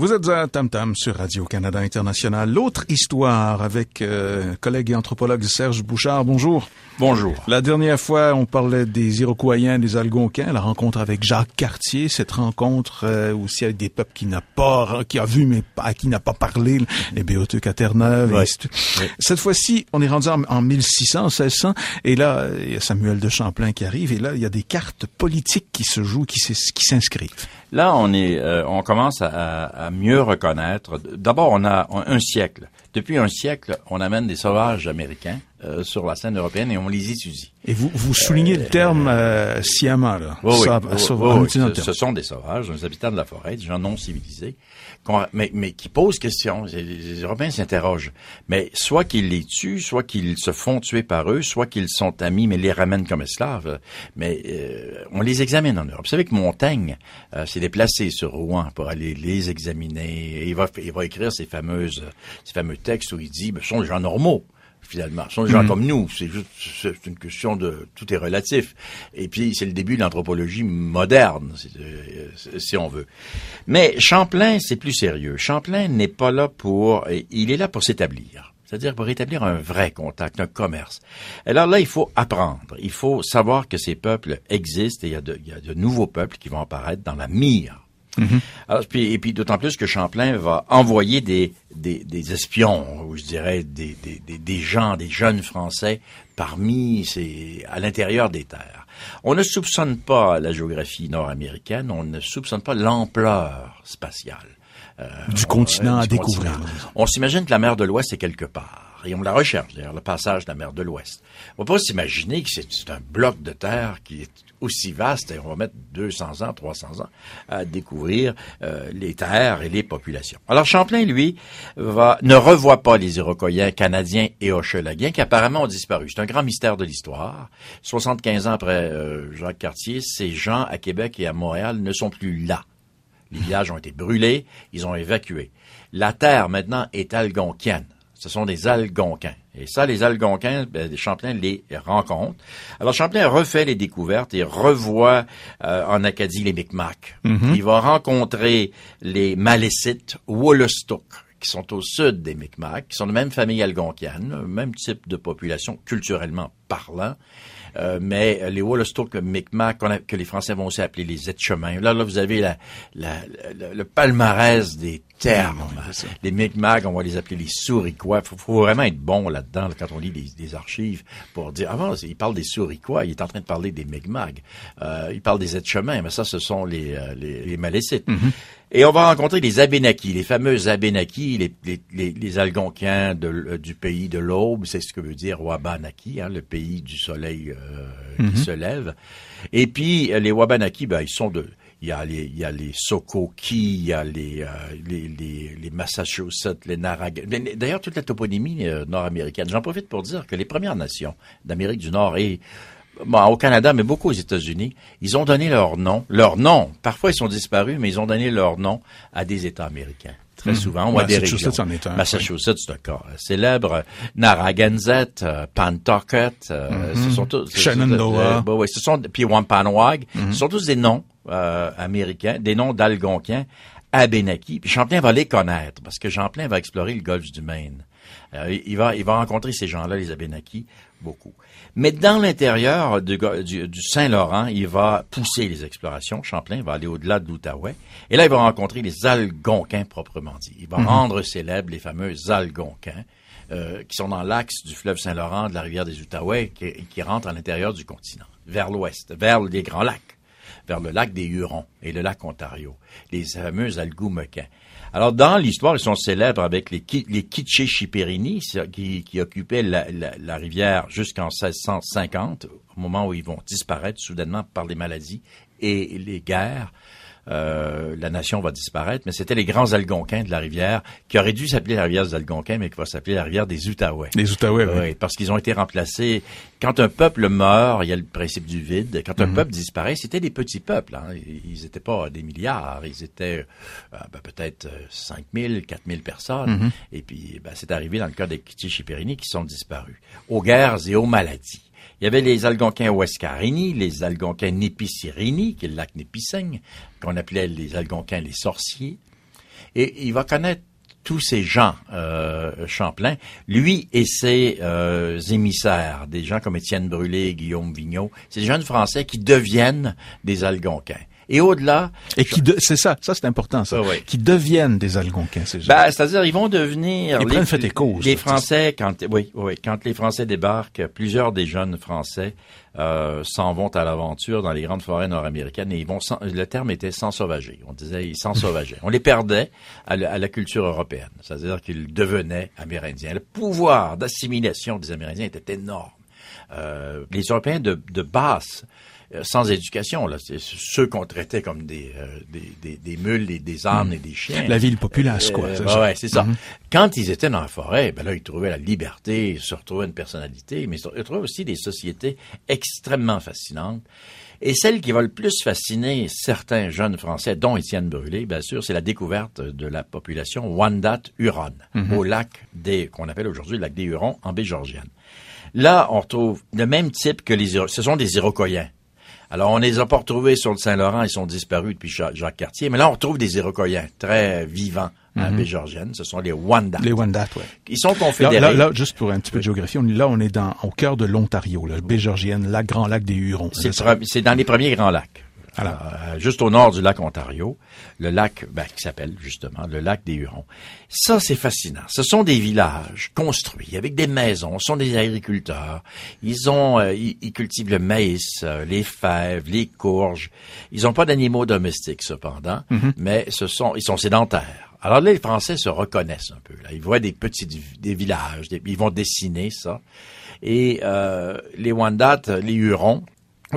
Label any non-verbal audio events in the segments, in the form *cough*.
Vous êtes à Tam Tam sur Radio-Canada International. L'autre histoire avec euh, collègue et anthropologue Serge Bouchard. Bonjour. Bonjour. La dernière fois, on parlait des Iroquoiens, des Algonquins, la rencontre avec Jacques Cartier, cette rencontre euh, aussi avec des peuples qui n'a pas, qui a vu mais pas, qui n'a pas parlé, les Béoteux à Terre-Neuve. Ouais. Cette fois-ci, on est rendu en, en 1600, 1600, et là, il y a Samuel de Champlain qui arrive, et là, il y a des cartes politiques qui se jouent, qui s'inscrivent. Là, on est, euh, on commence à, mieux reconnaître. D'abord, on a un siècle. Depuis un siècle, on amène des sauvages américains euh, sur la scène européenne et on les étudie. Et vous, vous soulignez le terme euh, sciemment, là. Oui, Ce, ce sont des sauvages, des habitants de la forêt, des gens non civilisés, mais, mais qui posent question. Les, les Européens s'interrogent. Mais soit qu'ils les tuent, soit qu'ils se font tuer par eux, soit qu'ils sont amis mais les ramènent comme esclaves. Mais euh, on les examine en Europe. Vous savez que Montaigne euh, s'est déplacé sur Rouen pour aller les examiner. Et il va, il va écrire ces fameuses, ces fameux textes où il dit, ben, ce sont des gens normaux finalement. Ce sont des gens comme nous. C'est juste, c'est une question de, tout est relatif. Et puis, c'est le début de l'anthropologie moderne, si, euh, si on veut. Mais Champlain, c'est plus sérieux. Champlain n'est pas là pour, il est là pour s'établir. C'est-à-dire pour établir un vrai contact, un commerce. Alors là, il faut apprendre. Il faut savoir que ces peuples existent et il y a de, il y a de nouveaux peuples qui vont apparaître dans la mire. Alors, puis, et puis d'autant plus que Champlain va envoyer des, des, des espions, ou je dirais des, des, des, gens, des jeunes Français parmi ces, à l'intérieur des terres. On ne soupçonne pas la géographie nord-américaine, on ne soupçonne pas l'ampleur spatiale. Euh, Du on- continent euh, à découvrir. On s'imagine que la mer de l'Ouest est quelque part. Et on la recherche, d'ailleurs, le passage de la mer de l'Ouest. On va pas s'imaginer que c'est un bloc de terre qui est aussi vaste, et on va mettre 200 ans, 300 ans à découvrir euh, les terres et les populations. Alors Champlain, lui, va, ne revoit pas les Iroquois canadiens et Hochelagiens qui apparemment ont disparu. C'est un grand mystère de l'histoire. 75 ans après euh, Jacques Cartier, ces gens à Québec et à Montréal ne sont plus là. Les villages ont été brûlés, ils ont évacué. La terre maintenant est algonquienne. Ce sont des Algonquins. Et ça, les Algonquins, ben, Champlain les rencontre. Alors Champlain refait les découvertes et revoit euh, en Acadie les Micmacs. Il va rencontrer les Malécites, Wollastook, qui sont au sud des Micmacs, qui sont de même famille algonquienne, même type de population culturellement parlant. Euh, mais les Wollastook Micmacs, qu'on a- que les Français vont aussi appeler les Etchemins. Là, là, vous avez la, la- la- le palmarès des termes. les Micmacs, on va les appeler les Souriquois. Faut, faut vraiment être bon là-dedans là, quand on lit des, des archives pour dire, avant, il parle des Souriquois, il est en train de parler des Micmacs. Euh, il parle des Etchemins, mais ça, ce sont les, euh, les, les Malécites. Et on va rencontrer les Abénakis, les fameux Abénakis, les, les, les, les Algonquins de l- du pays de l'aube, c'est ce que veut dire Wabanaki, hein, le pays du soleil euh, qui se lève. Et puis euh, les Wabanaki, ben, ils sont de, il y a les, il y a les Sokoki, il y a les, euh, les, les, les Massachusetts, les Narragansett. D'ailleurs, toute la toponymie euh, nord-américaine. J'en profite pour dire que les Premières Nations d'Amérique du Nord et Bon, au Canada, mais beaucoup aux États-Unis, ils ont donné leur nom, leur nom. Parfois, ils sont disparus, mais ils ont donné leur nom à des États américains. Très souvent, ou à des régions. Massachusetts en est un, Massachusetts, cas célèbre. Narragansett, euh, euh, ce sont tous... Shenandoah. euh, bah ouais, ce sont, puis Wampanoag, ce sont tous des noms euh, américains, des noms d'Algonquins, Abénaki. Puis Champlain va les connaître, parce que Champlain va explorer le golfe du Maine. Euh, il va, il va rencontrer ces gens-là, les Abénakis, beaucoup. Mais dans l'intérieur du, go- du, du Saint-Laurent, il va pousser les explorations. Champlain va aller au-delà de l'Outaouais. Et là, il va rencontrer les Algonquins proprement dit. Il va rendre célèbres les fameux Algonquins, euh, qui sont dans l'axe du fleuve Saint-Laurent, de la rivière des Outaouais, qui, qui rentrent à l'intérieur du continent, vers l'ouest, vers les grands lacs vers le lac des Hurons et le lac Ontario, les fameux Algonquins. Alors, dans l'histoire, ils sont célèbres avec les, les Chiperini, qui, occupaient la, la- la rivière jusqu'en 1650, au moment où ils vont disparaître soudainement par les maladies et les guerres. Euh, la nation va disparaître, mais c'était les grands Algonquins de la rivière, qui auraient dû s'appeler la rivière des Algonquins, mais qui va s'appeler la rivière des Outaouais. Les Outaouais, oui. Oui, parce qu'ils ont été remplacés. Quand un peuple meurt, il y a le principe du vide. Quand un Mhm. peuple disparaît, c'était des petits peuples. Hein. Ils n'étaient pas des milliards. Ils étaient euh, ben, peut-être 5 000, 4 000 personnes. Mhm. Et puis, ben, c'est arrivé dans le cas des Kitchichiperini qui sont disparus. Aux guerres et aux maladies. Il y avait les Algonquins Ouescarini, les Algonquins Népicirini, qui est le lac Népissing, qu'on appelait les Algonquins les sorciers. Et il va connaître tous ces gens, euh, Champlain, lui et ses euh, émissaires, des gens comme Étienne Brûlé, Guillaume Vigneault, ces jeunes Français qui deviennent des Algonquins. Et au-delà, et qui c'est ça, ça c'est important ça, qui deviennent des Algonquins ces gens. Ben, c'est-à-dire ils vont devenir ils les, fait et cause, les Français quand oui oui quand les Français débarquent, plusieurs des jeunes Français euh, s'en vont à l'aventure dans les grandes forêts nord-américaines et ils vont sans, le terme était sans sauvager. On disait ils sans sauvager. On les perdait à, à la culture européenne, c'est-à-dire qu'ils devenaient amérindiens. Le pouvoir d'assimilation des Amérindiens était énorme. Euh, les Européens de, de basse euh, sans éducation. Là, c'est ceux qu'on traitait comme des, euh, des, des, des, mules, et des ânes et des chiens. La ville populace, quoi. Euh, ouais, c'est ça. Mm-hmm. Quand ils étaient dans la forêt, ben là, ils trouvaient la liberté, ils se retrouvaient une personnalité, mais ils trouvaient aussi des sociétés extrêmement fascinantes. Et celle qui va le plus fasciner certains jeunes Français, dont Étienne Brûlé, bien sûr, c'est la découverte de la population Wendat-Huron, mm-hmm. au lac des, qu'on appelle aujourd'hui le lac des Hurons, en baie Georgienne. Là, on retrouve le même type que les, ce sont des Iroquoiens. Alors, on les a pas retrouvés sur le Saint-Laurent, ils sont disparus depuis Jacques Cartier, mais là, on retrouve des Iroquois très vivants à mm Georgienne. Ce sont les Wendat. Les Wendat, oui. Ils sont confédérés. Là, là, juste pour un petit peu de géographie, on, là, on est dans, au cœur de l'Ontario, la baie Georgienne, lac Grand Lac des Hurons. C'est dans les premiers grands lacs. Euh, juste au nord du lac Ontario, le lac ben, qui s'appelle justement le lac des Hurons. Ça, c'est fascinant. Ce sont des villages construits avec des maisons. Ce sont des agriculteurs. Ils ont, euh, ils, cultivent le maïs, euh, les fèves, les courges. Ils n'ont pas d'animaux domestiques cependant, mhm. mais ce sont, ils sont sédentaires. Alors là, les Français se reconnaissent un peu. Là. Ils voient des petits des villages, ils vont dessiner ça. Et les Wendat, les Hurons,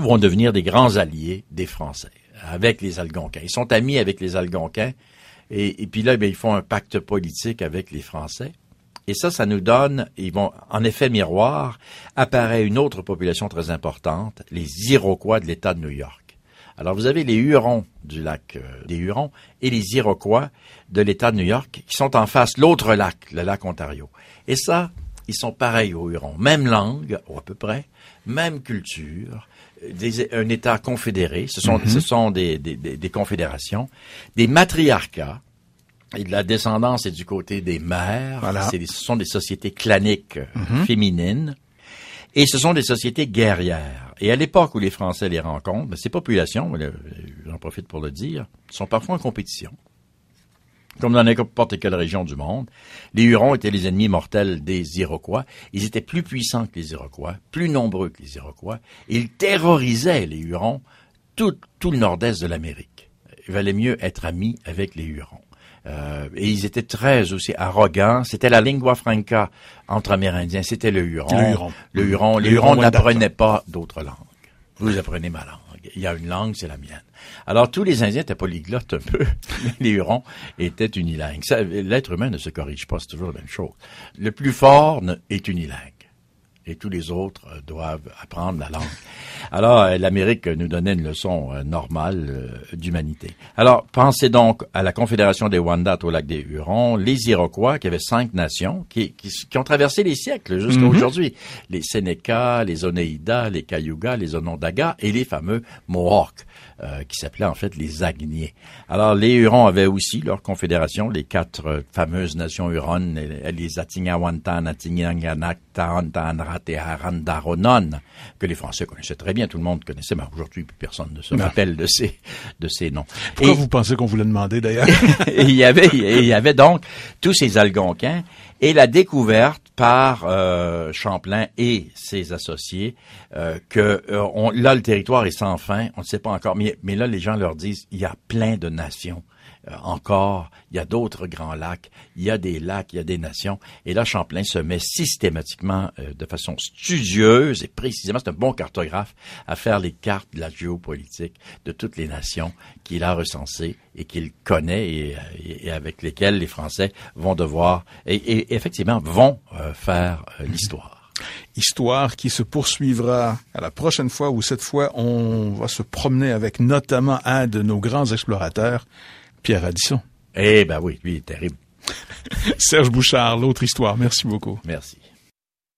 vont devenir des grands alliés des Français avec les Algonquins. Ils sont amis avec les Algonquins et, puis là, bien, ils font un pacte politique avec les Français. Et ça, ça nous donne, ils vont, en effet miroir, apparaît une autre population très importante, les Iroquois de l'État de New York. Alors, vous avez les Hurons du lac euh, des Hurons et les Iroquois de l'État de New York qui sont en face l'autre lac, le lac Ontario. Et ça, ils sont pareils aux Hurons. Même langue, ou à peu près, même culture, un État confédéré, ce sont, ce mhm. sont des, des, des, confédérations, des matriarcats, et de la descendance est du côté des mères, ce sont des sociétés claniques mhm. féminines, et ce sont des sociétés guerrières. Et à l'époque où les Français les rencontrent, ben, ces populations, j'en profite pour le dire, sont parfois en compétition comme dans n'importe quelle région du monde, les Hurons étaient les ennemis mortels des Iroquois. Ils étaient plus puissants que les Iroquois, plus nombreux que les Iroquois. Ils terrorisaient les Hurons tout, tout le nord-est de l'Amérique. Il valait mieux être amis avec les Hurons. Euh, et ils étaient très aussi arrogants. C'était la lingua franca entre Amérindiens. C'était le Huron. Le Huron. Le Huron. Les Hurons n'apprenaient pas d'autres langues. Vous apprenez ma langue il y a une langue, c'est la mienne. Alors, tous les Indiens étaient polyglottes un peu. *laughs* les Hurons étaient unilingues. L'être humain ne se corrige pas, c'est toujours la même chose. Le plus fort est unilingue et tous les autres euh, doivent apprendre la langue. Alors, euh, l'Amérique nous donnait une leçon euh, normale d'humanité. Alors, pensez donc à la Confédération des Wendat au lac des Hurons, les Iroquois, qui avaient cinq nations, qui, qui, ont traversé les siècles jusqu'à mhm. aujourd'hui. Les Sénéca, les Oneida, les Cayugas, les Onondaga et les fameux Mohawks. Euh, qui s'appelaient en fait les Agniers. Alors les Hurons avaient aussi leur confédération, les quatre fameuses nations Huronnes, les, les Atignawantan, Que les Français connaissaient très bien, tout le monde connaissait, mais aujourd'hui personne ne se rappelle de ces de ces noms. Pourquoi vous pensez qu'on voulait demander d'ailleurs? *laughs* Il y avait il y avait donc tous ces Algonquins et la découverte par euh, Champlain et ses associés euh, que euh, on, là le territoire est sans fin, on ne sait pas encore, mais, mais là les gens leur disent il y a plein de nations euh, encore, il y a d'autres grands lacs, il y a des lacs, il y a des nations. Et là, Champlain se met systématiquement, euh, de façon studieuse et précisément, c'est un bon cartographe, à faire les cartes de la géopolitique de toutes les nations qu'il a recensées et qu'il connaît et, avec lesquelles les Français vont devoir, et, effectivement, vont euh, faire l'histoire histoire qui se poursuivra à la prochaine fois où cette fois on va se promener avec notamment un de nos grands explorateurs, Pierre Addison. Eh ben oui, lui est terrible. *laughs* Serge Bouchard, l'autre histoire. Merci beaucoup. Merci.